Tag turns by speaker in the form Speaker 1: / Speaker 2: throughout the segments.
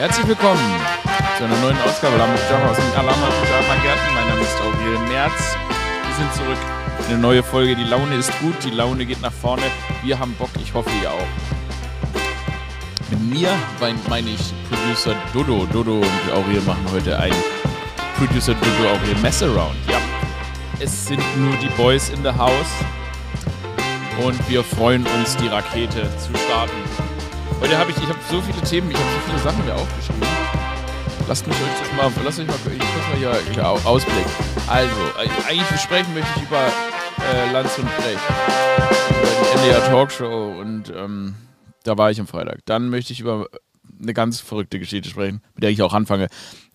Speaker 1: Herzlich willkommen zu einer neuen Ausgabe Pyjama aus dem Alama Pyjama Gärten. Mein Name ist Aurel Merz. Wir sind zurück. Eine neue Folge. Die Laune ist gut, die Laune geht nach vorne. Wir haben Bock, ich hoffe ihr auch. Mit mir meine ich Producer Dodo. Dodo und Aurel machen heute ein Producer Dodo Aurel Messaround. Ja, es sind nur die Boys in the House und wir freuen uns, die Rakete zu starten. Heute habe ich, ich habe so viele Themen, ich habe so viele Sachen mir aufgeschrieben. Lasst mich euch mal, lasst euch mal, ich muss mal hier, hier Ausblick. Also, eigentlich besprechen möchte ich über äh, Lanz und Brecht. Über die NDR Talkshow und ähm, da war ich am Freitag. Dann möchte ich über eine ganz verrückte Geschichte sprechen, mit der ich auch anfange.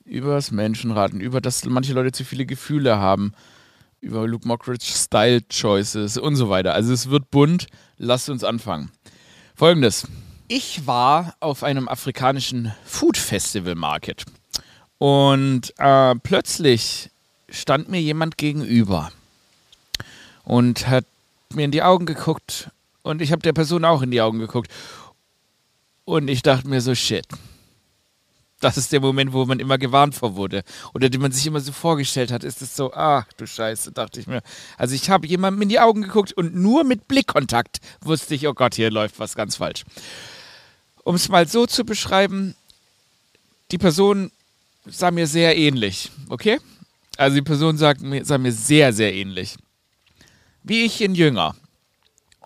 Speaker 1: Über das Menschenraten, über das manche Leute zu viele Gefühle haben, über Luke Mockridge Style Choices und so weiter. Also es wird bunt. Lasst uns anfangen. Folgendes. Ich war auf einem afrikanischen Food Festival Market und äh, plötzlich stand mir jemand gegenüber und hat mir in die Augen geguckt und ich habe der Person auch in die Augen geguckt und ich dachte mir so, shit. Das ist der Moment, wo man immer gewarnt vor wurde. Oder den man sich immer so vorgestellt hat, ist es so, ach du Scheiße, dachte ich mir. Also ich habe jemandem in die Augen geguckt und nur mit Blickkontakt wusste ich, oh Gott, hier läuft was ganz falsch um es mal so zu beschreiben, die Person sah mir sehr ähnlich, okay? Also die Person sah mir, sah mir sehr, sehr ähnlich. Wie ich in Jünger.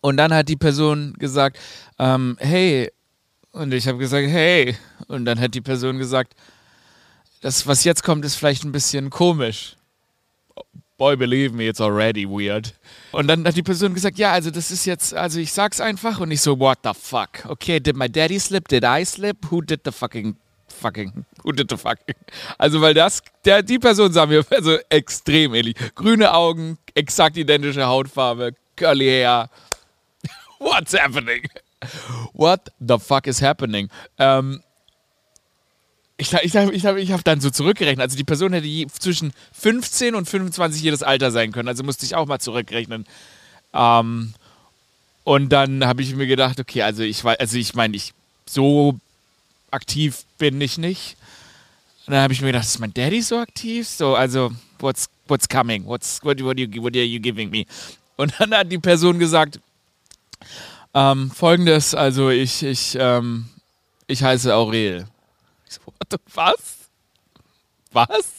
Speaker 1: Und dann hat die Person gesagt, ähm, hey, und ich habe gesagt, hey. Und dann hat die Person gesagt, das, was jetzt kommt, ist vielleicht ein bisschen komisch boy, believe me, it's already weird. Und dann hat die Person gesagt, ja, also das ist jetzt, also ich sag's einfach und ich so, what the fuck? Okay, did my daddy slip? Did I slip? Who did the fucking, fucking, who did the fucking? Also weil das, der, die Person sah mir also extrem ähnlich. Grüne Augen, exakt identische Hautfarbe, curly hair. What's happening? What the fuck is happening? Ähm, ich, ich, ich, ich habe dann so zurückgerechnet. Also die Person hätte zwischen 15 und 25 jedes Alter sein können. Also musste ich auch mal zurückrechnen. Ähm, und dann habe ich mir gedacht, okay, also ich also ich meine, ich so aktiv bin ich nicht. Und dann habe ich mir gedacht, ist mein Daddy so aktiv? So, also, what's, what's coming? What's, what, what, you, what are you giving me? Und dann hat die Person gesagt, ähm, folgendes, also ich, ich, ähm, ich heiße Aurel. Ich so, was? Was?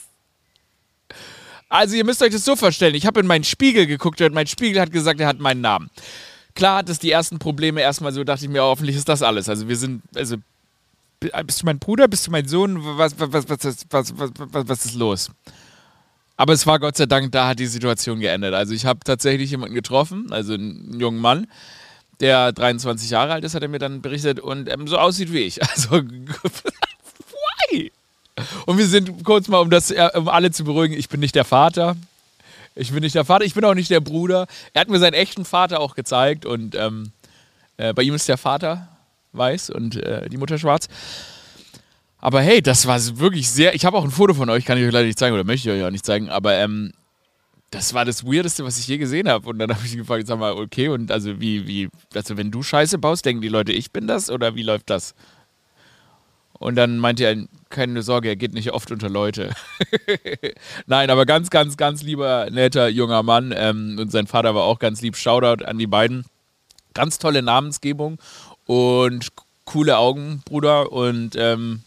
Speaker 1: Also ihr müsst euch das so vorstellen, ich habe in meinen Spiegel geguckt und mein Spiegel hat gesagt, er hat meinen Namen. Klar hat es die ersten Probleme erstmal so, dachte ich mir, hoffentlich ist das alles. Also wir sind, also bist du mein Bruder, bist du mein Sohn, was, was, was, was, was, was, was ist los? Aber es war Gott sei Dank, da hat die Situation geendet. Also ich habe tatsächlich jemanden getroffen, also einen jungen Mann, der 23 Jahre alt ist, hat er mir dann berichtet und ähm, so aussieht wie ich. Also und wir sind kurz mal, um das, äh, um alle zu beruhigen, ich bin nicht der Vater. Ich bin nicht der Vater, ich bin auch nicht der Bruder. Er hat mir seinen echten Vater auch gezeigt und ähm, äh, bei ihm ist der Vater weiß und äh, die Mutter schwarz. Aber hey, das war wirklich sehr. Ich habe auch ein Foto von euch, kann ich euch leider nicht zeigen oder möchte ich euch auch nicht zeigen, aber ähm, das war das Weirdeste, was ich je gesehen habe. Und dann habe ich gefragt, sag mal, okay, und also wie, wie, also wenn du Scheiße baust, denken die Leute, ich bin das oder wie läuft das? Und dann meinte er, keine Sorge, er geht nicht oft unter Leute. Nein, aber ganz, ganz, ganz lieber, netter junger Mann. Ähm, und sein Vater war auch ganz lieb. Shoutout an die beiden. Ganz tolle Namensgebung und coole Augen, Bruder. Und ähm,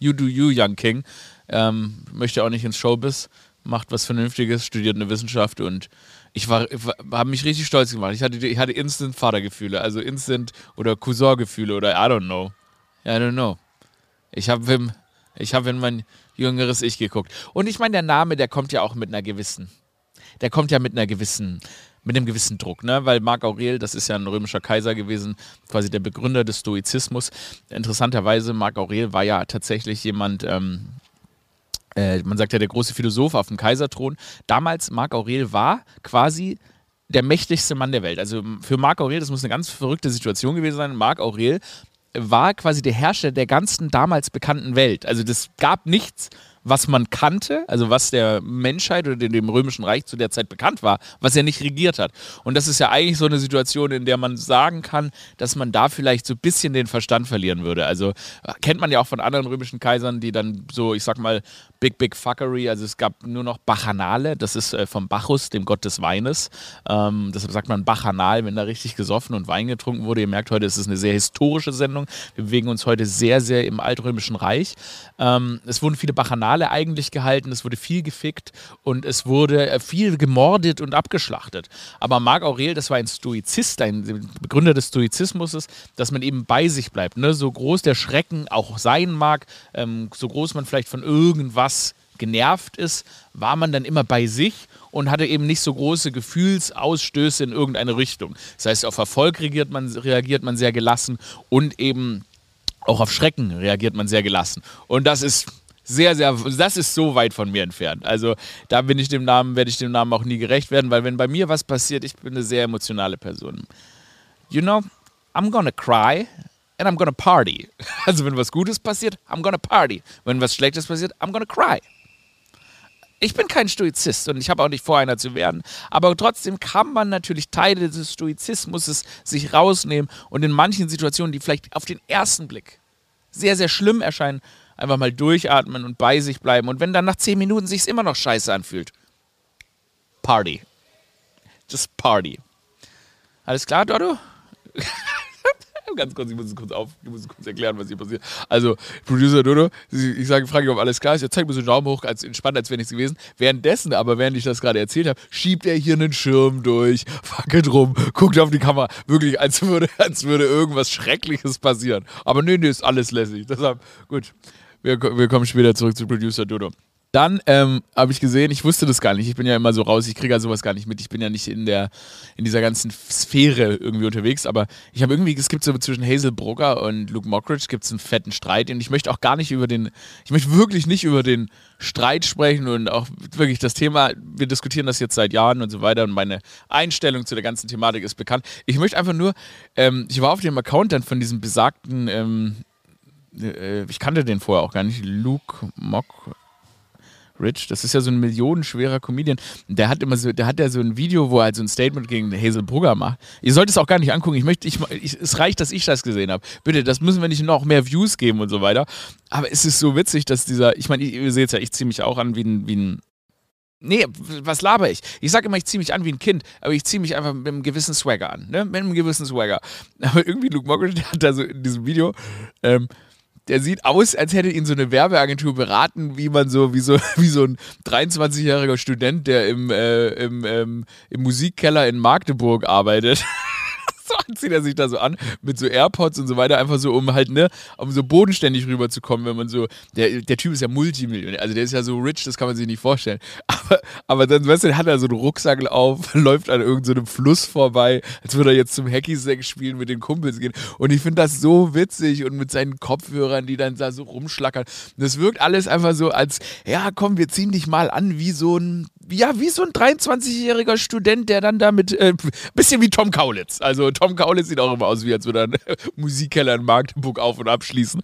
Speaker 1: you do you, Young King. Ähm, möchte auch nicht ins Showbiz, macht was Vernünftiges, studiert eine Wissenschaft und ich war, habe mich richtig stolz gemacht. Ich hatte, ich hatte instant Vatergefühle, also instant oder Cousin-Gefühle oder I don't know. I don't know. Ich habe ich hab in mein jüngeres Ich geguckt. Und ich meine, der Name, der kommt ja auch mit einer gewissen, der kommt ja mit einer gewissen, mit einem gewissen Druck, ne? Weil Marc Aurel, das ist ja ein römischer Kaiser gewesen, quasi der Begründer des Stoizismus. Interessanterweise, Marc Aurel war ja tatsächlich jemand, ähm, äh, man sagt ja der große Philosoph auf dem Kaiserthron. Damals, Marc Aurel war quasi der mächtigste Mann der Welt. Also für Marc Aurel, das muss eine ganz verrückte Situation gewesen sein. Marc Aurel war quasi der Herrscher der ganzen damals bekannten Welt. Also das gab nichts, was man kannte, also was der Menschheit oder dem Römischen Reich zu der Zeit bekannt war, was er nicht regiert hat. Und das ist ja eigentlich so eine Situation, in der man sagen kann, dass man da vielleicht so ein bisschen den Verstand verlieren würde. Also kennt man ja auch von anderen römischen Kaisern, die dann so, ich sag mal, Big Big Fuckery, also es gab nur noch Bachanale, das ist äh, vom Bacchus, dem Gott des Weines. Ähm, deshalb sagt man Bachanal, wenn da richtig gesoffen und Wein getrunken wurde. Ihr merkt heute, es ist eine sehr historische Sendung. Wir bewegen uns heute sehr, sehr im altrömischen Reich. Ähm, es wurden viele Bachanale eigentlich gehalten, es wurde viel gefickt und es wurde äh, viel gemordet und abgeschlachtet. Aber Marc Aurel, das war ein Stoizist, ein Begründer des Stoizismus, dass man eben bei sich bleibt. Ne? So groß der Schrecken auch sein mag, ähm, so groß man vielleicht von irgendwas genervt ist, war man dann immer bei sich und hatte eben nicht so große Gefühlsausstöße in irgendeine Richtung. Das heißt, auf Erfolg reagiert man, reagiert man sehr gelassen und eben auch auf Schrecken reagiert man sehr gelassen. Und das ist sehr, sehr, das ist so weit von mir entfernt. Also da bin ich dem Namen, werde ich dem Namen auch nie gerecht werden, weil wenn bei mir was passiert, ich bin eine sehr emotionale Person. You know, I'm gonna cry and I'm gonna party. Also wenn was Gutes passiert, I'm gonna party. Wenn was Schlechtes passiert, I'm gonna cry. Ich bin kein Stoizist und ich habe auch nicht vor, einer zu werden. Aber trotzdem kann man natürlich Teile des Stoizismus sich rausnehmen und in manchen Situationen, die vielleicht auf den ersten Blick sehr, sehr schlimm erscheinen, einfach mal durchatmen und bei sich bleiben. Und wenn dann nach zehn Minuten sich immer noch scheiße anfühlt, Party. Just Party. Alles klar, Dodo? ganz kurz, ich muss es kurz auf, ich muss es kurz erklären, was hier passiert. Also, Producer Dodo, ich sage, frage ihn, ob alles klar ist. Er zeigt mir so einen Daumen hoch, als entspannt, als wäre nichts gewesen. Währenddessen, aber während ich das gerade erzählt habe, schiebt er hier einen Schirm durch, fackelt rum, guckt auf die Kamera, wirklich, als würde, als würde irgendwas Schreckliches passieren. Aber nee, nee, ist alles lässig. Deshalb, gut. Wir, wir kommen später zurück zu Producer Dodo. Dann ähm, habe ich gesehen, ich wusste das gar nicht. Ich bin ja immer so raus, ich kriege ja sowas gar nicht mit. Ich bin ja nicht in der in dieser ganzen Sphäre irgendwie unterwegs. Aber ich habe irgendwie, es gibt so zwischen Hazel Brugger und Luke Mockridge gibt es einen fetten Streit. Und ich möchte auch gar nicht über den, ich möchte wirklich nicht über den Streit sprechen und auch wirklich das Thema, wir diskutieren das jetzt seit Jahren und so weiter und meine Einstellung zu der ganzen Thematik ist bekannt. Ich möchte einfach nur, ähm, ich war auf dem Account dann von diesem besagten, ähm, äh, ich kannte den vorher auch gar nicht, Luke Mock. Rich, das ist ja so ein millionenschwerer Comedian. Der hat immer so, der hat ja so ein Video, wo er halt so ein Statement gegen Hazel Brugger macht. Ihr sollt es auch gar nicht angucken. Ich möchte, ich, ich, es reicht, dass ich das gesehen habe. Bitte, das müssen wir nicht noch mehr Views geben und so weiter. Aber es ist so witzig, dass dieser, ich meine, ihr seht es ja, ich ziehe mich auch an wie ein, wie ein Nee, was laber ich? Ich sage immer, ich ziehe mich an wie ein Kind, aber ich ziehe mich einfach mit einem gewissen Swagger an. Ne? Mit einem gewissen Swagger. Aber irgendwie Luke Mockridge hat da so in diesem Video, ähm, der sieht aus, als hätte ihn so eine Werbeagentur beraten, wie man so, wie so, wie so ein 23-jähriger Student, der im, äh, im, ähm, im Musikkeller in Magdeburg arbeitet. so zieht er sich da so an mit so AirPods und so weiter, einfach so, um halt, ne, um so bodenständig rüberzukommen, wenn man so, der, der Typ ist ja Multimillionär, also der ist ja so rich, das kann man sich nicht vorstellen. Aber, aber dann, weißt du, hat er so einen Rucksack auf, läuft an irgendeinem so Fluss vorbei, als würde er jetzt zum Hacky-Sack spielen, mit den Kumpels gehen. Und ich finde das so witzig und mit seinen Kopfhörern, die dann da so rumschlackern. Das wirkt alles einfach so als, ja, komm, wir ziehen dich mal an wie so ein ja, wie so ein 23-jähriger Student, der dann damit, äh, bisschen wie Tom Kaulitz. Also Tom Kaulitz sieht auch immer aus, wie als würde er einen Musikkeller in Magdeburg auf- und abschließen.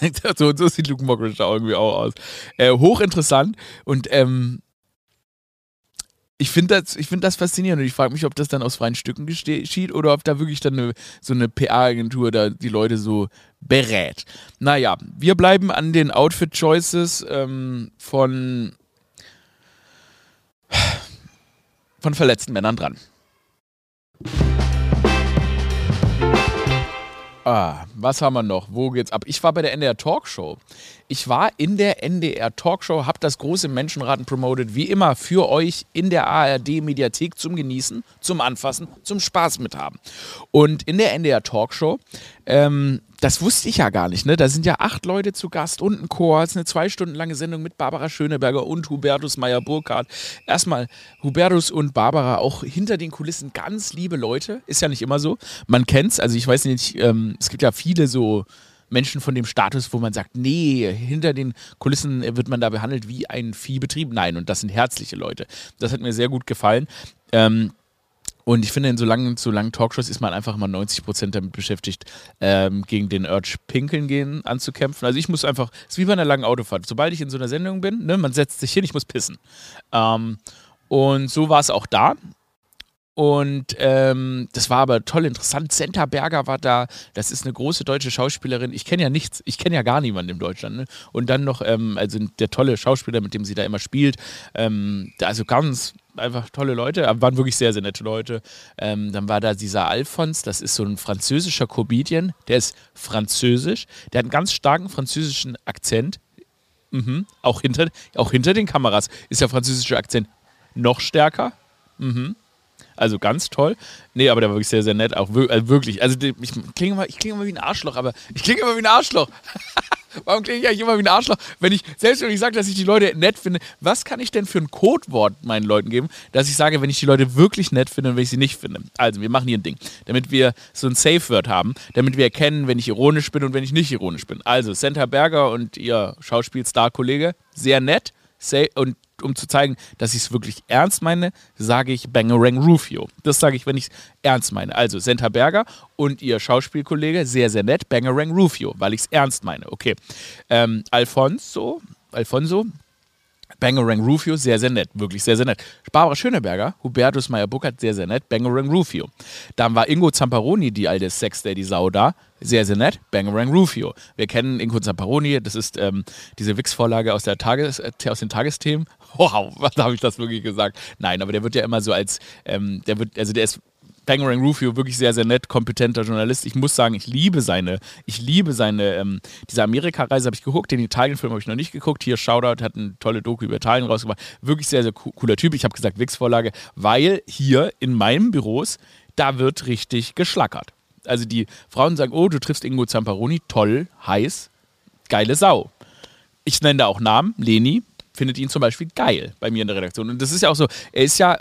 Speaker 1: so, so sieht Luke Mockridge da irgendwie auch aus. Äh, hochinteressant und ähm, ich finde das, find das faszinierend und ich frage mich, ob das dann aus freien Stücken geschieht oder ob da wirklich dann eine, so eine PR-Agentur da die Leute so berät. Naja, wir bleiben an den Outfit-Choices ähm, von von verletzten Männern dran. Ah, was haben wir noch? Wo geht's ab? Ich war bei der NDR Talkshow. Ich war in der NDR Talkshow, habe das große Menschenraten promoted, wie immer für euch in der ARD Mediathek zum Genießen, zum Anfassen, zum Spaß mit haben. Und in der NDR Talkshow ähm, das wusste ich ja gar nicht, ne? Da sind ja acht Leute zu Gast und ein Chor. Es ist eine zwei Stunden lange Sendung mit Barbara Schöneberger und Hubertus Meyer-Burkhardt. Erstmal Hubertus und Barbara auch hinter den Kulissen ganz liebe Leute. Ist ja nicht immer so. Man kennt's. Also ich weiß nicht, ähm, es gibt ja viele so Menschen von dem Status, wo man sagt, nee, hinter den Kulissen wird man da behandelt wie ein Viehbetrieb. Nein, und das sind herzliche Leute. Das hat mir sehr gut gefallen. Ähm, Und ich finde, in so langen, so langen Talkshows ist man einfach mal 90 Prozent damit beschäftigt, ähm, gegen den Urge pinkeln gehen anzukämpfen. Also ich muss einfach, es ist wie bei einer langen Autofahrt. Sobald ich in so einer Sendung bin, ne, man setzt sich hin, ich muss pissen. Ähm, und so war es auch da. Und ähm, das war aber toll interessant. Senta Berger war da. Das ist eine große deutsche Schauspielerin. Ich kenne ja nichts, ich kenne ja gar niemanden in Deutschland. Ne? Und dann noch, ähm, also der tolle Schauspieler, mit dem sie da immer spielt. Ähm, also ganz einfach tolle Leute, aber waren wirklich sehr, sehr nette Leute. Ähm, dann war da dieser Alphons, das ist so ein französischer Comedian, der ist französisch, der hat einen ganz starken französischen Akzent. Mhm. Auch, hinter, auch hinter den Kameras ist der französische Akzent noch stärker. Mhm. Also ganz toll. Nee, aber der war wirklich sehr, sehr nett. Auch also wirklich. Also ich klinge immer, ich immer wie ein Arschloch, aber ich klinge immer wie ein Arschloch. Warum klinge ich eigentlich immer wie ein Arschloch? Wenn ich, selbst wenn ich sage, dass ich die Leute nett finde, was kann ich denn für ein Codewort meinen Leuten geben, dass ich sage, wenn ich die Leute wirklich nett finde und wenn ich sie nicht finde? Also, wir machen hier ein Ding, damit wir so ein Safe-Word haben, damit wir erkennen, wenn ich ironisch bin und wenn ich nicht ironisch bin. Also, Senta Berger und ihr Schauspielstar-Kollege, sehr nett und um zu zeigen, dass ich es wirklich ernst meine, sage ich Bangerang Rufio. Das sage ich, wenn ich es ernst meine. Also Senta Berger und ihr Schauspielkollege, sehr, sehr nett, Bangerang Rufio, weil ich es ernst meine. Okay. Ähm, Alfonso, Alfonso, Bangerang Rufio, sehr, sehr nett. Wirklich sehr, sehr nett. Barbara Schöneberger, Hubertus Meyer-Buckert, sehr, sehr nett. Bangerang Rufio. Dann war Ingo Zamparoni, die alte Sex-Daddy-Sau da. Sehr, sehr nett. Bangerang Rufio. Wir kennen Ingo Zamparoni, das ist ähm, diese Wix-Vorlage aus, äh, aus den Tagesthemen. Wow, was habe ich das wirklich gesagt? Nein, aber der wird ja immer so als, ähm, der wird, also der ist Bangerang Rufio wirklich sehr, sehr nett, kompetenter Journalist. Ich muss sagen, ich liebe seine, ich liebe seine, ähm, diese Amerika-Reise habe ich geguckt, den Italien-Film habe ich noch nicht geguckt. Hier Shoutout hat eine tolle Doku über Italien rausgebracht. Wirklich sehr, sehr cooler Typ. Ich habe gesagt Wix-Vorlage, weil hier in meinen Büros, da wird richtig geschlackert. Also die Frauen sagen, oh, du triffst Ingo Zamparoni, toll, heiß, geile Sau. Ich nenne da auch Namen, Leni, findet ihn zum Beispiel geil bei mir in der Redaktion. Und das ist ja auch so, er ist ja,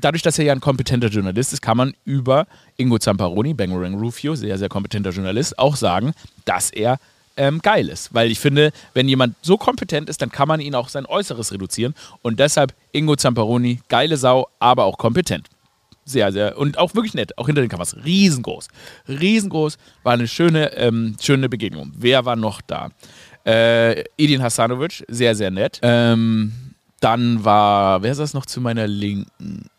Speaker 1: dadurch, dass er ja ein kompetenter Journalist ist, kann man über Ingo Zamparoni, Bangerang Rufio, sehr, sehr kompetenter Journalist, auch sagen, dass er ähm, geil ist. Weil ich finde, wenn jemand so kompetent ist, dann kann man ihn auch sein Äußeres reduzieren. Und deshalb Ingo Zamparoni, geile Sau, aber auch kompetent. Sehr, sehr. Und auch wirklich nett. Auch hinter den Kameras. Riesengroß. Riesengroß. War eine schöne, ähm, schöne Begegnung. Wer war noch da? Äh, Edin Hasanovic, sehr, sehr nett. Ähm, dann war, wer das noch zu meiner Linken?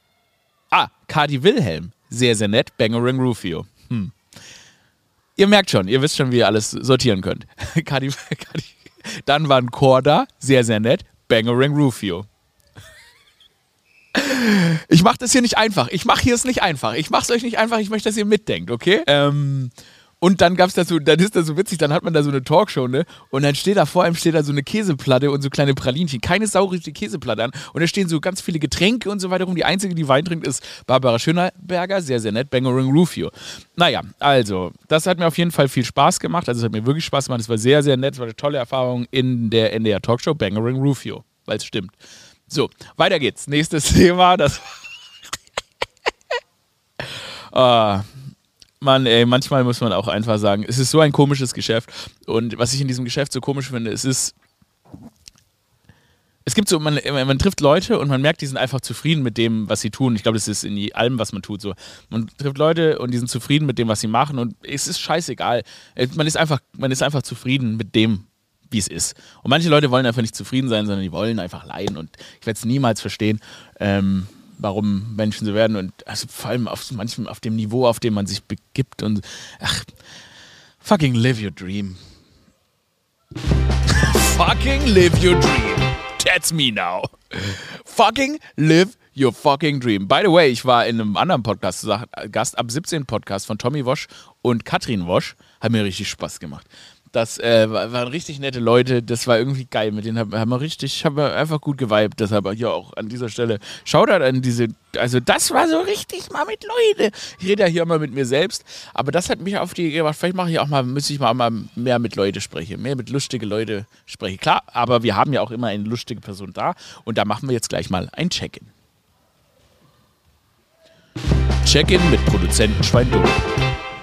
Speaker 1: Ah, Cardi Wilhelm. Sehr, sehr nett. Bangerang Rufio. Hm. Ihr merkt schon, ihr wisst schon, wie ihr alles sortieren könnt. Cardi, Cardi. Dann waren Korda, sehr, sehr nett. Bangerang Rufio. Ich mache das hier nicht einfach. Ich mache hier es nicht einfach. Ich mache es euch nicht einfach. Ich möchte, dass ihr mitdenkt, okay? Ähm, und dann gab's da so, dann ist das so witzig, dann hat man da so eine Talkshow, ne? Und dann steht da vor einem steht da so eine Käseplatte und so kleine Pralinchen. Keine saurige Käseplatte an. Und da stehen so ganz viele Getränke und so weiter rum. Die einzige, die Wein trinkt, ist Barbara Schönerberger. Sehr, sehr nett. Bangerang Rufio. Naja, also, das hat mir auf jeden Fall viel Spaß gemacht. Also, es hat mir wirklich Spaß gemacht. Es war sehr, sehr nett. Es war eine tolle Erfahrung in der NDR Talkshow. Bangerang Rufio. Weil es stimmt. So, weiter geht's. Nächstes Thema. Das. uh, Mann, ey, manchmal muss man auch einfach sagen, es ist so ein komisches Geschäft. Und was ich in diesem Geschäft so komisch finde, es ist. Es gibt so, man, man trifft Leute und man merkt, die sind einfach zufrieden mit dem, was sie tun. Ich glaube, das ist in allem, was man tut, so. Man trifft Leute und die sind zufrieden mit dem, was sie machen und es ist scheißegal. Man ist einfach, man ist einfach zufrieden mit dem, wie es ist. Und manche Leute wollen einfach nicht zufrieden sein, sondern die wollen einfach leiden und ich werde es niemals verstehen. Ähm, warum Menschen so werden und also vor allem auf manchem auf dem Niveau, auf dem man sich begibt und ach, fucking live your dream. fucking live your dream. That's me now. fucking live your fucking dream. By the way, ich war in einem anderen Podcast Gast ab 17 Podcast von Tommy Wosch und Katrin Wosch. Hat mir richtig Spaß gemacht. Das äh, waren richtig nette Leute. Das war irgendwie geil. Mit denen haben, haben wir richtig, haben wir einfach gut geweibt. Deshalb hier auch an dieser Stelle Shoutout an diese. Also, das war so richtig mal mit Leute. Ich rede ja hier immer mit mir selbst. Aber das hat mich auf die gemacht. Vielleicht mache ich auch mal, müsste ich mal, mal mehr mit Leute sprechen. Mehr mit lustige Leute sprechen. Klar, aber wir haben ja auch immer eine lustige Person da. Und da machen wir jetzt gleich mal ein Check-in. Check-in mit Produzenten Schwein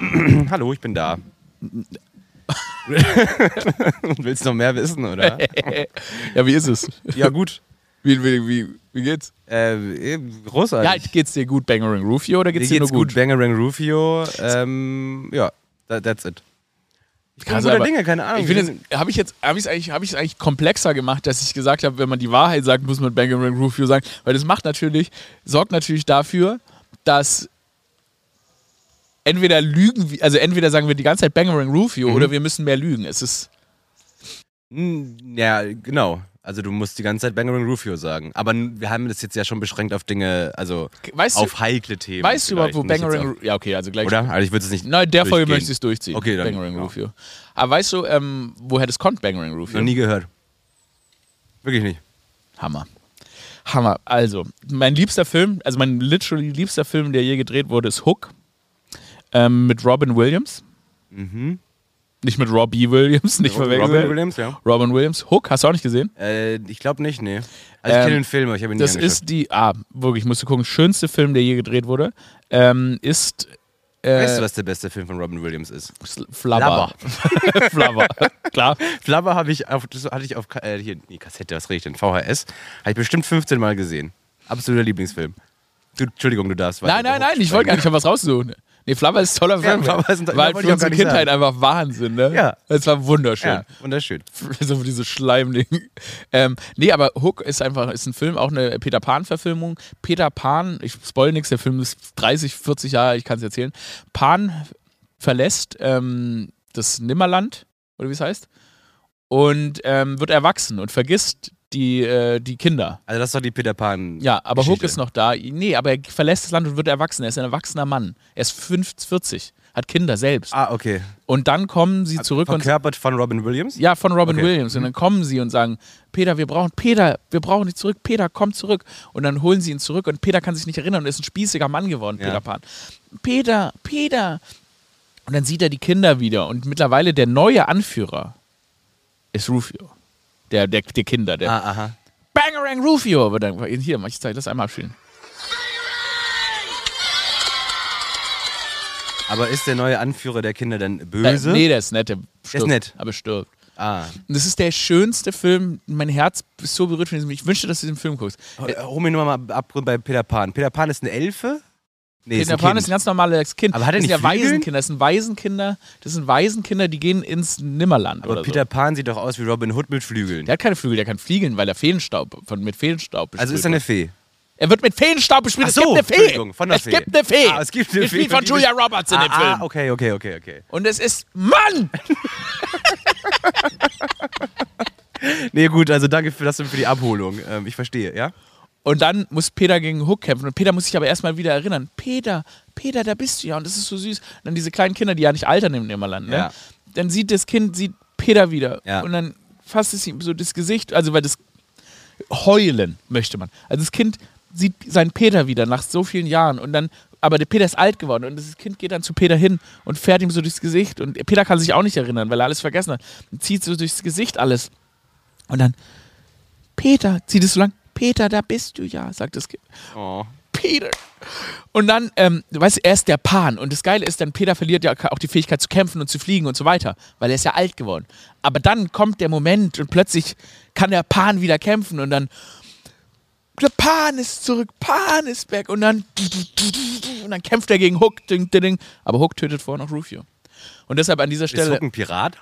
Speaker 2: Hallo, ich bin da. Willst du noch mehr wissen, oder?
Speaker 1: ja, wie ist es?
Speaker 2: Ja, gut.
Speaker 1: Wie, wie, wie, wie geht's?
Speaker 2: Äh,
Speaker 1: Ja,
Speaker 2: großartig.
Speaker 1: geht's dir gut, Bangering Rufio, oder geht's dir nur
Speaker 2: geht's gut,
Speaker 1: gut?
Speaker 2: Bangerang Rufio. Ähm, ja, that, that's it. Ich bin
Speaker 1: Krass,
Speaker 2: guter Dinge, keine Ahnung.
Speaker 1: Habe ich es eigentlich, es eigentlich komplexer gemacht, dass ich gesagt habe, wenn man die Wahrheit sagt, muss man Bangering Rufio sagen, weil das macht natürlich, sorgt natürlich dafür, dass entweder lügen, wir- also entweder sagen wir die ganze Zeit Bangering Rufio
Speaker 2: Mhm.
Speaker 1: oder wir müssen mehr lügen. Es ist
Speaker 2: Hm, Ja, genau. Also du musst die ganze Zeit Bangerang Rufio sagen. Aber wir haben das jetzt ja schon beschränkt auf Dinge, also
Speaker 1: weißt
Speaker 2: auf
Speaker 1: du,
Speaker 2: heikle Themen.
Speaker 1: weißt du überhaupt, wo Bangering Rufio, ja okay, also gleich,
Speaker 2: Oder? Also ich würde es nicht.
Speaker 1: Nein, der Folge möchte ich es durchziehen.
Speaker 2: Okay, dann,
Speaker 1: Bangering
Speaker 2: ja.
Speaker 1: Rufio. Aber weißt du, ähm, woher das kommt, Bangering Rufio?
Speaker 2: Noch nie gehört. Wirklich nicht.
Speaker 1: Hammer. Hammer. Also, mein liebster Film, also mein literally liebster Film, der je gedreht wurde, ist Hook. Ähm, mit Robin Williams.
Speaker 2: Mhm.
Speaker 1: Nicht mit Robbie Williams, nicht verwechseln.
Speaker 2: Robin Williams, ja.
Speaker 1: Robin Williams. Hook, hast du auch nicht gesehen?
Speaker 2: Äh, ich glaube nicht, nee. Also ich
Speaker 1: Ähm,
Speaker 2: kenne den Film, aber ich habe ihn
Speaker 1: Das
Speaker 2: angeschaut.
Speaker 1: ist die, ah, wirklich, musst du gucken, schönste Film, der je gedreht wurde, ähm, ist äh,
Speaker 2: Weißt du, was der beste Film von Robin Williams ist?
Speaker 1: Flubber. Flubber, klar.
Speaker 2: Flubber habe ich auf, das hatte ich auf äh, hier, nee, Kassette, was rede ich denn? VHS. Habe ich bestimmt 15 Mal gesehen. Absoluter Lieblingsfilm. Du, Entschuldigung, du darfst.
Speaker 1: Nein, nein, nein, ich wollte gar nicht auf was raussuchen. Nee, Flubber ist ein toller
Speaker 2: Ja,
Speaker 1: Film.
Speaker 2: Flubber ist ein-
Speaker 1: war
Speaker 2: ja,
Speaker 1: halt für unsere Kindheit
Speaker 2: sagen.
Speaker 1: einfach Wahnsinn, ne?
Speaker 2: Ja.
Speaker 1: Es war wunderschön.
Speaker 2: Ja, wunderschön.
Speaker 1: so diese Schleimding. Ähm, nee, aber Hook ist einfach, ist ein Film, auch eine Peter Pan-Verfilmung. Peter Pan, ich spoil nichts, der Film ist 30, 40 Jahre, ich kann es erzählen. Pan verlässt ähm, das Nimmerland, oder wie es heißt, und ähm, wird erwachsen und vergisst die, äh, die Kinder.
Speaker 2: Also das ist doch die Peter Pan.
Speaker 1: Ja, aber Hook
Speaker 2: Geschichte.
Speaker 1: ist noch da. Nee, aber er verlässt das Land und wird erwachsen. Er ist ein erwachsener Mann. Er ist 50, 40, hat Kinder selbst.
Speaker 2: Ah, okay.
Speaker 1: Und dann kommen sie zurück und
Speaker 2: Verkörpert von Robin Williams?
Speaker 1: ja, von Robin
Speaker 2: Okay.
Speaker 1: Williams. Und dann kommen sie und sagen, Peter, wir brauchen Peter, wir brauchen dich zurück, Peter, komm zurück. Und dann holen sie ihn zurück und Peter kann sich nicht erinnern und ist ein spießiger Mann geworden,
Speaker 2: Ja.
Speaker 1: Peter Pan. Peter, Peter. Und dann sieht er die Kinder wieder und mittlerweile der neue Anführer ist Rufio. Der, der, der Kinder, der
Speaker 2: Ah, aha.
Speaker 1: Bangerang Rufio wird dann, hier, mach ich zeig das einmal abspielen.
Speaker 2: Aber ist der neue Anführer der Kinder denn böse?
Speaker 1: Äh, nee, der ist nett, der stirbt,
Speaker 2: nett.
Speaker 1: aber stirbt.
Speaker 2: Ah.
Speaker 1: Und das ist der schönste Film, mein Herz ist so berührt von diesem, ich wünschte, dass du den Film guckst.
Speaker 2: Hol mich nur mal ab bei Peter Pan. Peter Pan ist eine Elfe? Nee,
Speaker 1: Peter Pan ist ein ganz normales Kind.
Speaker 2: Aber hat er
Speaker 1: das
Speaker 2: nicht
Speaker 1: sind ja
Speaker 2: Flügel?
Speaker 1: Waisenkinder. Das sind Waisenkinder. Das sind Waisenkinder, die gehen ins Nimmerland.
Speaker 2: Aber
Speaker 1: oder
Speaker 2: Peter
Speaker 1: so.
Speaker 2: Pan sieht doch aus wie Robin Hood mit Flügeln.
Speaker 1: Der hat keine Flügel, der kann fliegen, weil er Feenstaub von, mit Feenstaub bespielt
Speaker 2: also ist er eine. Fee.
Speaker 1: Er wird mit Feenstaub bespielt.
Speaker 2: Ach
Speaker 1: es
Speaker 2: so,
Speaker 1: gibt eine Fee.
Speaker 2: Von der
Speaker 1: es
Speaker 2: Fee.
Speaker 1: gibt eine Fee.
Speaker 2: Ah, es gibt eine Fee,
Speaker 1: von Julia Roberts in dem
Speaker 2: ah,
Speaker 1: Film.
Speaker 2: Ah, okay, okay, okay, okay.
Speaker 1: Und es ist Mann!
Speaker 2: Nee, gut, also danke für, das, für die Abholung. Ähm, ich verstehe, ja?
Speaker 1: Und dann muss Peter gegen Hook kämpfen. Und Peter muss sich aber erstmal wieder erinnern. Peter, Peter, da bist du ja. Und das ist so süß. Und dann diese kleinen Kinder, die ja nicht altern im Nimmerland. Ne?
Speaker 2: Ja.
Speaker 1: Dann sieht das Kind, sieht Peter wieder.
Speaker 2: Ja.
Speaker 1: Und dann fasst es ihm so das Gesicht, also weil das heulen möchte man. Also das Kind sieht seinen Peter wieder nach so vielen Jahren. Und dann, aber der Peter ist alt geworden. Und das Kind geht dann zu Peter hin und fährt ihm so durchs Gesicht. Und Peter kann sich auch nicht erinnern, weil er alles vergessen hat. Und zieht so durchs Gesicht alles. Und dann, Peter, zieht es so lang. Peter, da bist du ja, sagt das Kind.
Speaker 2: Oh.
Speaker 1: Peter. Und dann, ähm, du weißt, er ist der Pan. Und das Geile ist, dann Peter verliert ja auch die Fähigkeit zu kämpfen und zu fliegen und so weiter, weil er ist ja alt geworden. Aber dann kommt der Moment und plötzlich kann der Pan wieder kämpfen und dann der Pan ist zurück, Pan ist back und dann und dann kämpft er gegen Hook, ding, ding, ding. aber Hook tötet vorher noch Rufio. Und deshalb an dieser
Speaker 2: Ist
Speaker 1: Stelle
Speaker 2: Hook ein Pirat?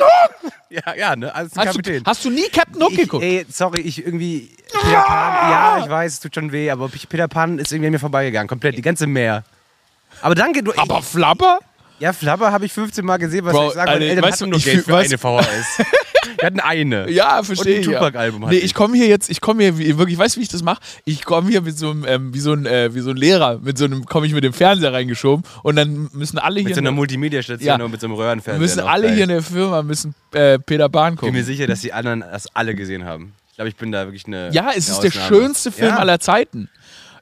Speaker 1: Hook!
Speaker 2: Ja, ja, ne? Ein
Speaker 1: Hast
Speaker 2: Kapitän.
Speaker 1: du, hast du nie Captain Hook
Speaker 2: ich,
Speaker 1: geguckt?
Speaker 2: ey, sorry, ich irgendwie. Peter Pan, ja, ich weiß, es tut schon weh, aber Peter Pan ist irgendwie an mir vorbeigegangen. Komplett, die ganze Meer. Aber danke, du.
Speaker 1: aber Flapper?
Speaker 2: ja, Flabber habe ich 15 Mal gesehen, was
Speaker 1: Bro,
Speaker 2: ich sagen? Meine Eltern
Speaker 1: weißt
Speaker 2: hatten
Speaker 1: du,
Speaker 2: nur Geld für
Speaker 1: weißt-
Speaker 2: eine VHS. Wir hatten eine.
Speaker 1: Ja, verstehe
Speaker 2: Und
Speaker 1: ich.
Speaker 2: ein
Speaker 1: ja.
Speaker 2: Tupac-Album hatte
Speaker 1: Nee,
Speaker 2: ich.
Speaker 1: ich komme hier jetzt, ich komme hier, wirklich, weißt du, wie ich das mache? Ich komme hier mit so einem, ähm, wie, so ein, äh, wie so ein Lehrer, mit so einem, komme ich mit dem Fernseher reingeschoben und dann müssen alle
Speaker 2: Mit
Speaker 1: hier,
Speaker 2: so einer
Speaker 1: in
Speaker 2: Multimedia-Station
Speaker 1: Ja.
Speaker 2: und mit so einem Röhrenfernseher.
Speaker 1: der, müssen alle
Speaker 2: Geil.
Speaker 1: hier in der Firma müssen äh, Peter Pan
Speaker 2: Ich bin mir
Speaker 1: gucken.
Speaker 2: sicher, dass die anderen das alle gesehen haben. Ich glaube, ich bin da wirklich eine.
Speaker 1: Ja, es
Speaker 2: eine
Speaker 1: ist der
Speaker 2: Ausnahme.
Speaker 1: schönste Film
Speaker 2: ja.
Speaker 1: aller Zeiten.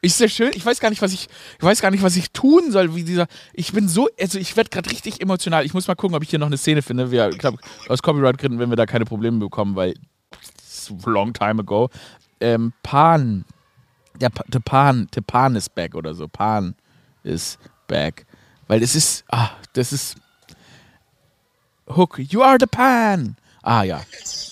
Speaker 1: Ist der schön? Ich weiß gar nicht, was ich, ich weiß gar nicht, was ich tun soll, wie dieser. Ich bin so, also ich werde gerade richtig emotional. Ich muss mal gucken, ob ich hier noch eine Szene finde. Wir, ich glaube, aus Copyright-Gründen werden wir da keine Probleme bekommen, weil it's a long time ago. Ähm, Pan, der, der Pan, der Pan ist back oder so. Pan ist back, weil es ist, ah, das ist Hook. You are the Pan. Ah ja,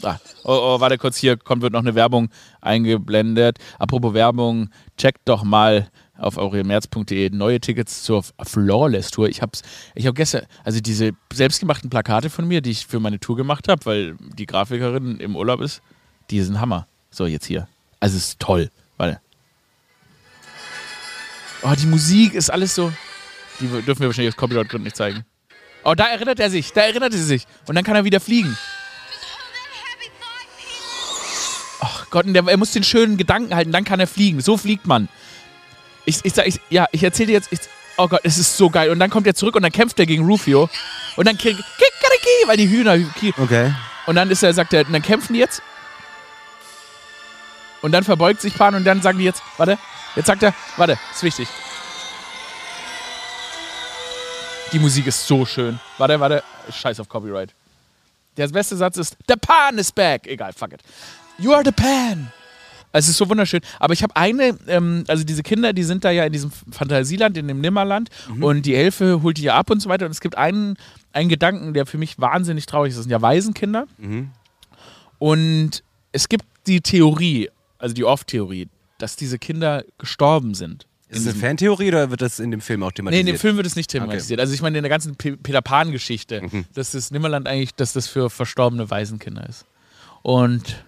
Speaker 1: Ah, oh, oh, warte kurz, hier kommt wird noch eine Werbung eingeblendet. Apropos Werbung, checkt doch mal auf aurelmerz.de neue Tickets zur Flawless Tour. Ich habe ich hab gestern, also diese selbstgemachten Plakate von mir, die ich für meine Tour gemacht habe, weil die Grafikerin im Urlaub ist, die sind Hammer. So, jetzt hier. Also es ist toll. Warte. Oh, die Musik ist alles so. Die dürfen wir wahrscheinlich aus Copyright-Gründen nicht zeigen. Oh, da erinnert er sich, da erinnert er sich. Und dann kann er wieder fliegen. Gott, und der, er muss den schönen Gedanken halten, dann kann er fliegen. So fliegt man. Ich, ich ich, ja, ich erzähle dir jetzt, ich, oh Gott, es ist so geil. Und dann kommt er zurück und dann kämpft er gegen Rufio. Und dann kriegt, weil die Hühner.
Speaker 2: Okay.
Speaker 1: Und dann ist er, sagt er, und dann kämpfen die jetzt. Und dann verbeugt sich Pan und dann sagen die jetzt, warte, jetzt sagt er, warte, ist wichtig. Die Musik ist so schön. Warte, warte, scheiß auf Copyright. Der beste Satz ist, the Pan is back. Egal, fuck it. You are the Pan. Es ist so wunderschön. Aber ich habe eine, ähm, also diese Kinder, die sind da ja in diesem Fantasieland, in dem Nimmerland mhm. und die Elfe holt die ja ab und so weiter. Und es gibt einen, einen Gedanken, der für mich wahnsinnig traurig ist. Das sind ja Waisenkinder. Mhm. Und es gibt die Theorie, also die Off-Theorie, dass diese Kinder gestorben sind.
Speaker 2: Ist das eine Fantheorie oder wird das in dem Film auch thematisiert?
Speaker 1: Nee, in dem Film wird es nicht thematisiert. Okay. Also ich meine in der ganzen Peter Pan-Geschichte, mhm. dass das Nimmerland eigentlich, dass das für verstorbene Waisenkinder ist. Und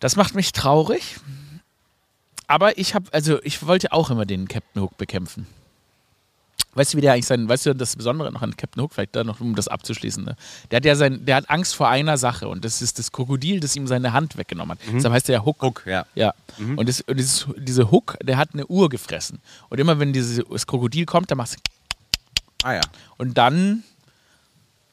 Speaker 1: das macht mich traurig. Aber ich habe, also ich wollte auch immer den Captain Hook bekämpfen. Weißt du, wie der eigentlich sein, weißt du, das Besondere noch an Captain Hook, vielleicht da noch, um das abzuschließen, ne? Der hat ja sein, der hat Angst vor einer Sache und das ist das Krokodil, das ihm seine Hand weggenommen hat. Mhm. Deshalb heißt der ja Hook.
Speaker 2: Hook, ja.
Speaker 1: Ja. Mhm. Und, das, und dieses, diese Hook, der hat eine Uhr gefressen. Und immer wenn dieses, das Krokodil kommt, dann machst du.
Speaker 2: Ah ja.
Speaker 1: Und dann,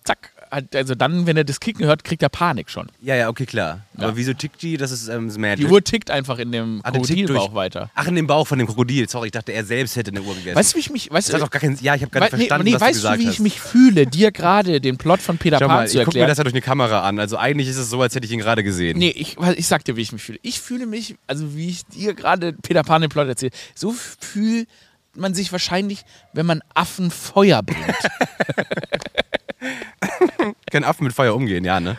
Speaker 1: zack, also dann, wenn er das Kicken hört, kriegt er Panik schon.
Speaker 2: Ja, ja, okay, klar. Ja. Aber wieso tickt die? Das ist ähm, das
Speaker 1: Magic. Die Uhr tickt einfach in dem ah, Krokodilbauch weiter.
Speaker 2: Ach, in dem Bauch von dem Krokodil. Sorry, ich dachte, er selbst hätte eine Uhr gegessen.
Speaker 1: Weißt du, wie ich mich. Weißt
Speaker 2: das hat doch gar keinen, ja, ich habe gar nicht verstanden, nee, was
Speaker 1: weißt
Speaker 2: du gesagt
Speaker 1: du, wie
Speaker 2: hast.
Speaker 1: ich mich fühle, dir gerade den Plot von Peter
Speaker 2: Schau
Speaker 1: Pan
Speaker 2: mal,
Speaker 1: zu erklären?
Speaker 2: Ich gucke mir das ja durch eine Kamera an. Also eigentlich ist es so, als hätte ich ihn gerade gesehen.
Speaker 1: Nee, ich, ich sag dir, wie ich mich fühle. Ich fühle mich, also wie ich dir gerade Peter Pan den Plot erzähle, so fühlt man sich wahrscheinlich, wenn man Affen Feuer bringt.
Speaker 2: Können Affen mit Feuer umgehen, ja, ne?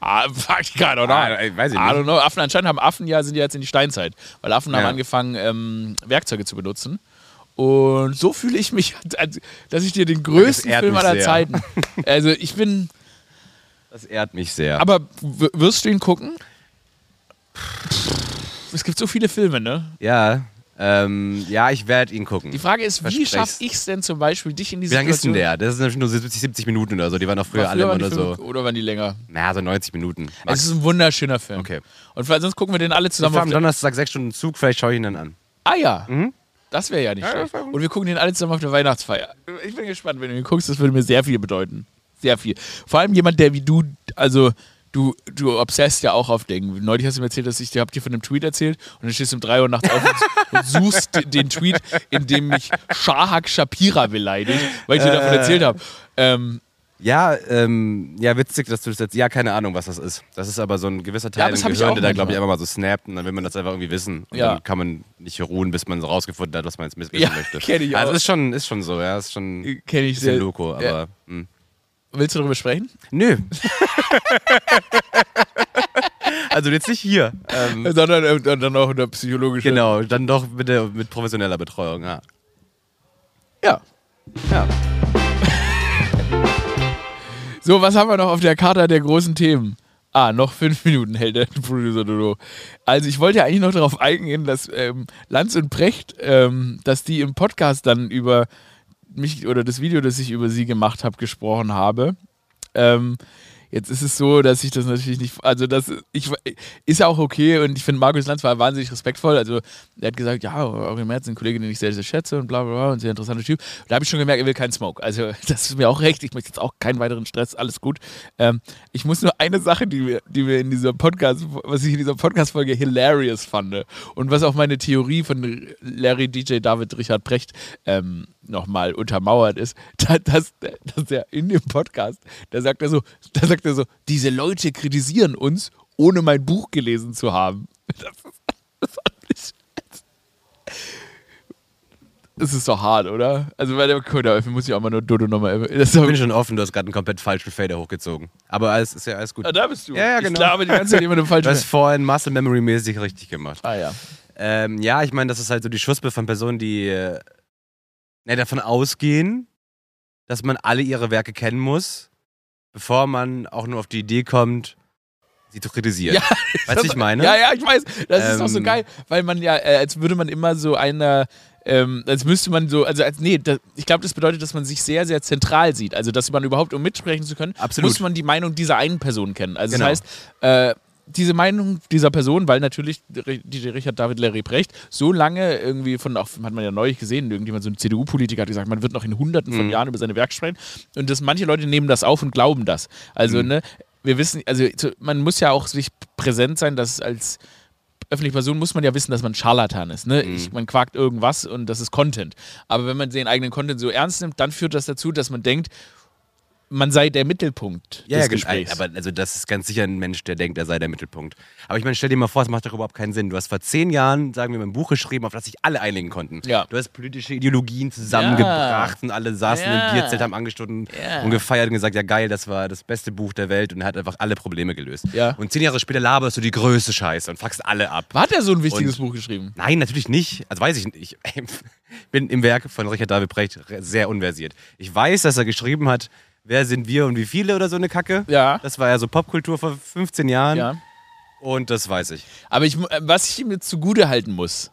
Speaker 1: Ah, fuck, God, oder? Ah,
Speaker 2: weiß ich nicht. I
Speaker 1: don't know. Affen, anscheinend haben Affen ja, sind ja jetzt in die Steinzeit. Weil Affen ja. haben angefangen, ähm, Werkzeuge zu benutzen. Und so fühle ich mich, dass ich dir den größten Film aller sehr. Zeiten. Also ich bin.
Speaker 2: Das ehrt mich sehr.
Speaker 1: Aber wirst du ihn gucken? Es gibt so viele Filme, ne?
Speaker 2: Ja. Ähm, ja, ich werde ihn gucken.
Speaker 1: Die Frage ist, wie schaffe ich es denn zum Beispiel, dich in diese
Speaker 2: Wie lange ist denn der? Das sind nur 70, 70 Minuten oder so. Die waren auch früher, früher alle nur so.
Speaker 1: Oder waren die länger?
Speaker 2: Naja, so 90 Minuten. Max.
Speaker 1: Es ist ein wunderschöner Film.
Speaker 2: Okay.
Speaker 1: Und sonst gucken wir den alle zusammen.
Speaker 2: Ich am Donnerstag sechs Stunden Zug, vielleicht schaue ich ihn dann an.
Speaker 1: Ah ja. Mhm. Das wäre ja nicht ja, schlecht. Und wir gucken den alle zusammen auf der Weihnachtsfeier. Ich bin gespannt, wenn du ihn guckst, das würde mir sehr viel bedeuten. Sehr viel. Vor allem jemand, der wie du, also du, du obsesst ja auch auf Dingen. Neulich hast du mir erzählt, dass ich dir, hab dir von einem Tweet erzählt und dann stehst du um 3 Uhr nachts auf und, und suchst den Tweet, in dem mich Shahak Shapira beleidigt, weil ich dir davon äh. erzählt habe. Ähm,
Speaker 2: ja, ähm, ja, witzig, dass du das jetzt. Ja, keine Ahnung, was das ist. Das ist aber so ein gewisser Teil ja, im Gehirn, der da, glaube ich, einfach mal so snappt und dann will man das einfach irgendwie wissen. Und ja. dann kann man nicht ruhen, bis man so rausgefunden hat, was man jetzt wissen ja, möchte.
Speaker 1: Kenn ich
Speaker 2: also
Speaker 1: auch.
Speaker 2: ist schon, ist schon so, ja. Ist schon
Speaker 1: kenn ich sehr.
Speaker 2: Loco, aber. Ja.
Speaker 1: Willst du darüber sprechen?
Speaker 2: Nö. also jetzt nicht hier. Ähm,
Speaker 1: Sondern äh, dann auch unter psychologischer.
Speaker 2: Genau, dann doch mit, der, mit professioneller Betreuung, ja.
Speaker 1: Ja. Ja. so, was haben wir noch auf der Karte der großen Themen? Ah, noch fünf Minuten hält der Producer Dodo. Also ich wollte ja eigentlich noch darauf eingehen, dass ähm, Lanz und Precht, ähm, dass die im Podcast dann über mich oder das Video, das ich über sie gemacht habe, gesprochen habe. Ähm, Jetzt ist es so, dass ich das natürlich nicht, also das ich, ist ja auch okay und ich finde, Markus Lanz war wahnsinnig respektvoll. Also er hat gesagt, ja, Aurel Merz ist ein Kollege, den ich sehr, sehr schätze und bla bla bla und sehr interessanter Typ. Da habe ich schon gemerkt, er will keinen Smoke. Also das ist mir auch recht. Ich möchte jetzt auch keinen weiteren Stress, alles gut. Ähm, ich muss nur eine Sache, die wir, die wir in dieser Podcast, was ich in dieser Podcast-Folge hilarious fand und was auch meine Theorie von Larry DJ David Richard Brecht ähm, nochmal untermauert ist, dass, dass er in dem Podcast, da sagt er so, da sagt er so, diese Leute kritisieren uns, ohne mein Buch gelesen zu haben. Das ist, das Das ist doch hart, oder? Also bei der muss ich auch mal nur Dodo nochmal.
Speaker 2: Ich bin schon offen, du hast gerade einen komplett falschen Fader hochgezogen. Aber alles ist ja alles gut.
Speaker 1: Ah, da bist du.
Speaker 2: Ja, ja, genau. Ich
Speaker 1: glaube die ganze Zeit immer falsch.
Speaker 2: Du hast vorhin Muscle Memory mäßig richtig gemacht.
Speaker 1: Ah ja.
Speaker 2: Ähm, ja, ich meine, das ist halt so die Schussbe von Personen, die äh, davon ausgehen, dass man alle ihre Werke kennen muss, bevor man auch nur auf die Idee kommt, sie zu kritisieren. Ja, weißt du, ich meine?
Speaker 1: Ja, ja, ich weiß. Das ähm, ist auch so geil, weil man ja, äh, als würde man immer so einer ähm, als müsste man so, also als, nee, das, ich glaube, das bedeutet, dass man sich sehr, sehr zentral sieht. Also, dass man überhaupt, um mitsprechen zu können,
Speaker 2: Absolut.
Speaker 1: muss man die Meinung dieser einen Person kennen. Also, genau. das heißt, äh, diese Meinung dieser Person, weil natürlich die Richard David Larry Brecht so lange irgendwie von, auch hat man ja neulich gesehen, irgendjemand, so ein CDU-Politiker hat gesagt, man wird noch in hunderten von mhm. Jahren über seine Werke sprechen. Und dass manche Leute nehmen das auf und glauben das. Also, mhm. ne, wir wissen, also man muss ja auch sich präsent sein, dass als öffentliche Person muss man ja wissen, dass man Scharlatan ist. Ne? Mhm. Ich, man quakt irgendwas und das ist Content. Aber wenn man den eigenen Content so ernst nimmt, dann führt das dazu, dass man denkt, man sei der Mittelpunkt
Speaker 2: ja, des ja, Gesprächs. Aber also das ist ganz sicher ein Mensch, der denkt, er sei der Mittelpunkt. Aber ich meine, stell dir mal vor, es macht doch überhaupt keinen Sinn. Du hast vor zehn Jahren, sagen wir mal, ein Buch geschrieben, auf das sich alle einigen konnten.
Speaker 1: Ja.
Speaker 2: Du hast politische Ideologien zusammengebracht und alle saßen im Bierzelt, haben angestoßen und gefeiert und gesagt, ja geil, das war das beste Buch der Welt und er hat einfach alle Probleme gelöst.
Speaker 1: Ja.
Speaker 2: Und zehn Jahre später laberst du die größte Scheiße und fuckst alle ab.
Speaker 1: Hat er so ein wichtiges und Buch geschrieben?
Speaker 2: Nein, natürlich nicht. Also weiß ich nicht. Ich bin im Werk von Richard David Brecht sehr unversiert. Ich weiß, dass er geschrieben hat, Wer sind wir und wie viele oder so eine Kacke.
Speaker 1: Ja.
Speaker 2: Das war ja so Popkultur vor 15 Jahren.
Speaker 1: Ja.
Speaker 2: Und das weiß ich.
Speaker 1: Aber ich, was ich ihm jetzt zugute halten muss,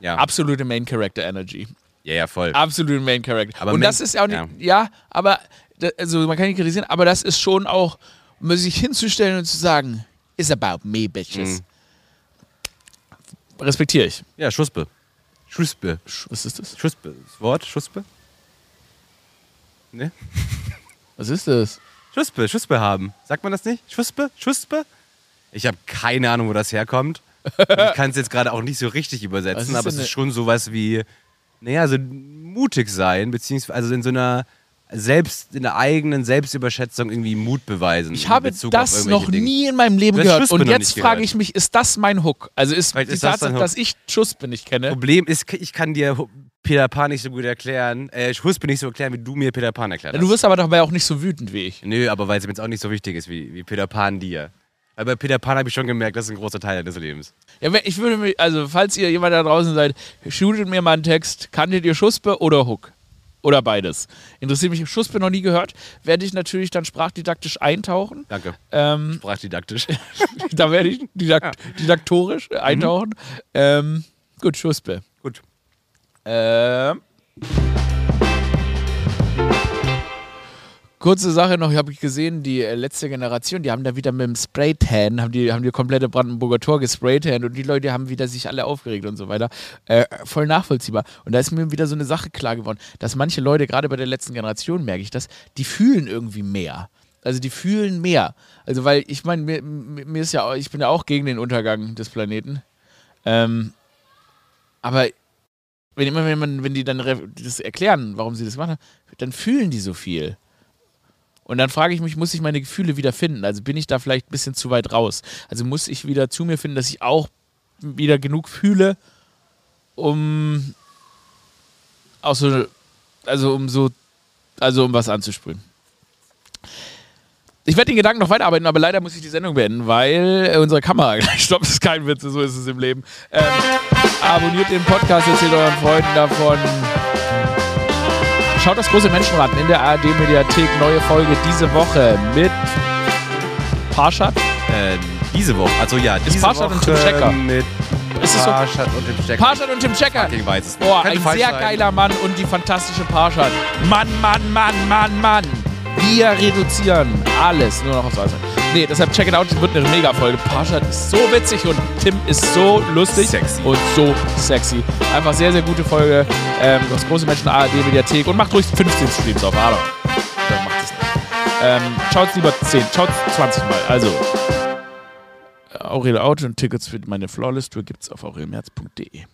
Speaker 2: ja.
Speaker 1: absolute Main Character Energy.
Speaker 2: Ja, ja, voll.
Speaker 1: Absolute Main Character.
Speaker 2: Aber
Speaker 1: und Main, das ist auch nicht, ja, ja aber, also man kann nicht kritisieren, aber das ist schon auch, um sich hinzustellen und zu sagen, is about me, bitches. Mhm. Respektiere ich.
Speaker 2: Ja, Schuspe.
Speaker 1: Schuspe. Was ist das?
Speaker 2: Schuspe. Das Wort, Schuspe? Ne?
Speaker 1: Was ist das?
Speaker 2: Schuspe, Schuspe haben. Sagt man das nicht? Schuspe? Schuspe? Ich habe keine Ahnung, wo das herkommt. ich kann es jetzt gerade auch nicht so richtig übersetzen, aber es ist schon sowas wie, naja, so mutig sein, beziehungsweise also in so einer selbst in der eigenen Selbstüberschätzung irgendwie Mut beweisen.
Speaker 1: Ich habe das noch Dinge. nie in meinem Leben gehört. Und jetzt frage ich mich, ist das mein Hook? Also ist Vielleicht die ist Tatsache, das dass ich Schuspe nicht kenne.
Speaker 2: Problem ist, ich kann dir Peter Pan nicht so gut erklären, äh, Huspe nicht so erklären, wie du mir Peter Pan erklärt hast.
Speaker 1: Du wirst aber dabei auch nicht so wütend wie ich.
Speaker 2: Nö, aber weil es mir jetzt auch nicht so wichtig ist wie, wie Peter Pan dir. Aber Peter Pan habe ich schon gemerkt, das ist ein großer Teil deines Lebens.
Speaker 1: Ja, ich würde mich, also falls ihr jemand da draußen seid, shootet mir mal einen Text. Kanntet ihr Schuspe oder Hook? Oder beides. Interessiert mich, Schuspe noch nie gehört. Werde ich natürlich dann sprachdidaktisch eintauchen.
Speaker 2: Danke.
Speaker 1: Ähm,
Speaker 2: sprachdidaktisch.
Speaker 1: da werde ich didakt didaktorisch eintauchen. Mhm. Ähm, gut, Schuspe. Ähm. Kurze Sache noch, ich habe gesehen, die äh, letzte Generation, die haben da wieder mit dem Spraytan, haben die, haben die komplette Brandenburger Tor gespraytan und die Leute haben wieder sich alle aufgeregt und so weiter. Äh, voll nachvollziehbar. Und da ist mir wieder so eine Sache klar geworden, dass manche Leute, gerade bei der letzten Generation merke ich das, die fühlen irgendwie mehr. Also die fühlen mehr. Also weil ich meine, mir, mir, ist ja, ich bin ja auch gegen den Untergang des Planeten. Ähm, aber wenn immer, wenn man, wenn die dann das erklären, warum sie das machen, dann fühlen die so viel. Und dann frage ich mich, muss ich meine Gefühle wieder finden? Also bin ich da vielleicht ein bisschen zu weit raus? Also muss ich wieder zu mir finden, dass ich auch wieder genug fühle, um auch so, also um so, also um was anzusprühen. Ich werde den Gedanken noch weiterarbeiten, aber leider muss ich die Sendung beenden, weil unsere Kamera gleich stoppt. Das ist kein Witz, so ist es im Leben. Ähm, abonniert den Podcast, erzählt euren Freunden davon. Schaut das große Menschenraten in der ARD-Mediathek. Neue Folge diese Woche mit Parshad.
Speaker 2: Äh, diese Woche, also ja,
Speaker 1: diese ist Parshad und Tim Checker.
Speaker 2: Mit
Speaker 1: ist es so? Parshad und Tim Checker. Parshad und Tim Checker.
Speaker 2: Ich weiß es
Speaker 1: nicht. Boah, ein sehr sein. geiler Mann und die fantastische Parshad. Mann, Mann, Mann, Mann, Mann. Wir reduzieren alles nur noch aufs Weiße. Nee, deshalb check it out, es wird eine Mega-Folge. Parshad ist so witzig und Tim ist so lustig
Speaker 2: sexy.
Speaker 1: und so sexy. Einfach sehr, sehr gute Folge. Ähm, das große Menschen ARD Mediathek und macht ruhig 15 Streams auf Ahnung. Dann macht es nicht. Ähm, schaut lieber 10, schaut 20 Mal. Also, Aurel Auto und Tickets für meine Flawless Tour gibt's auf aurelmerz.de.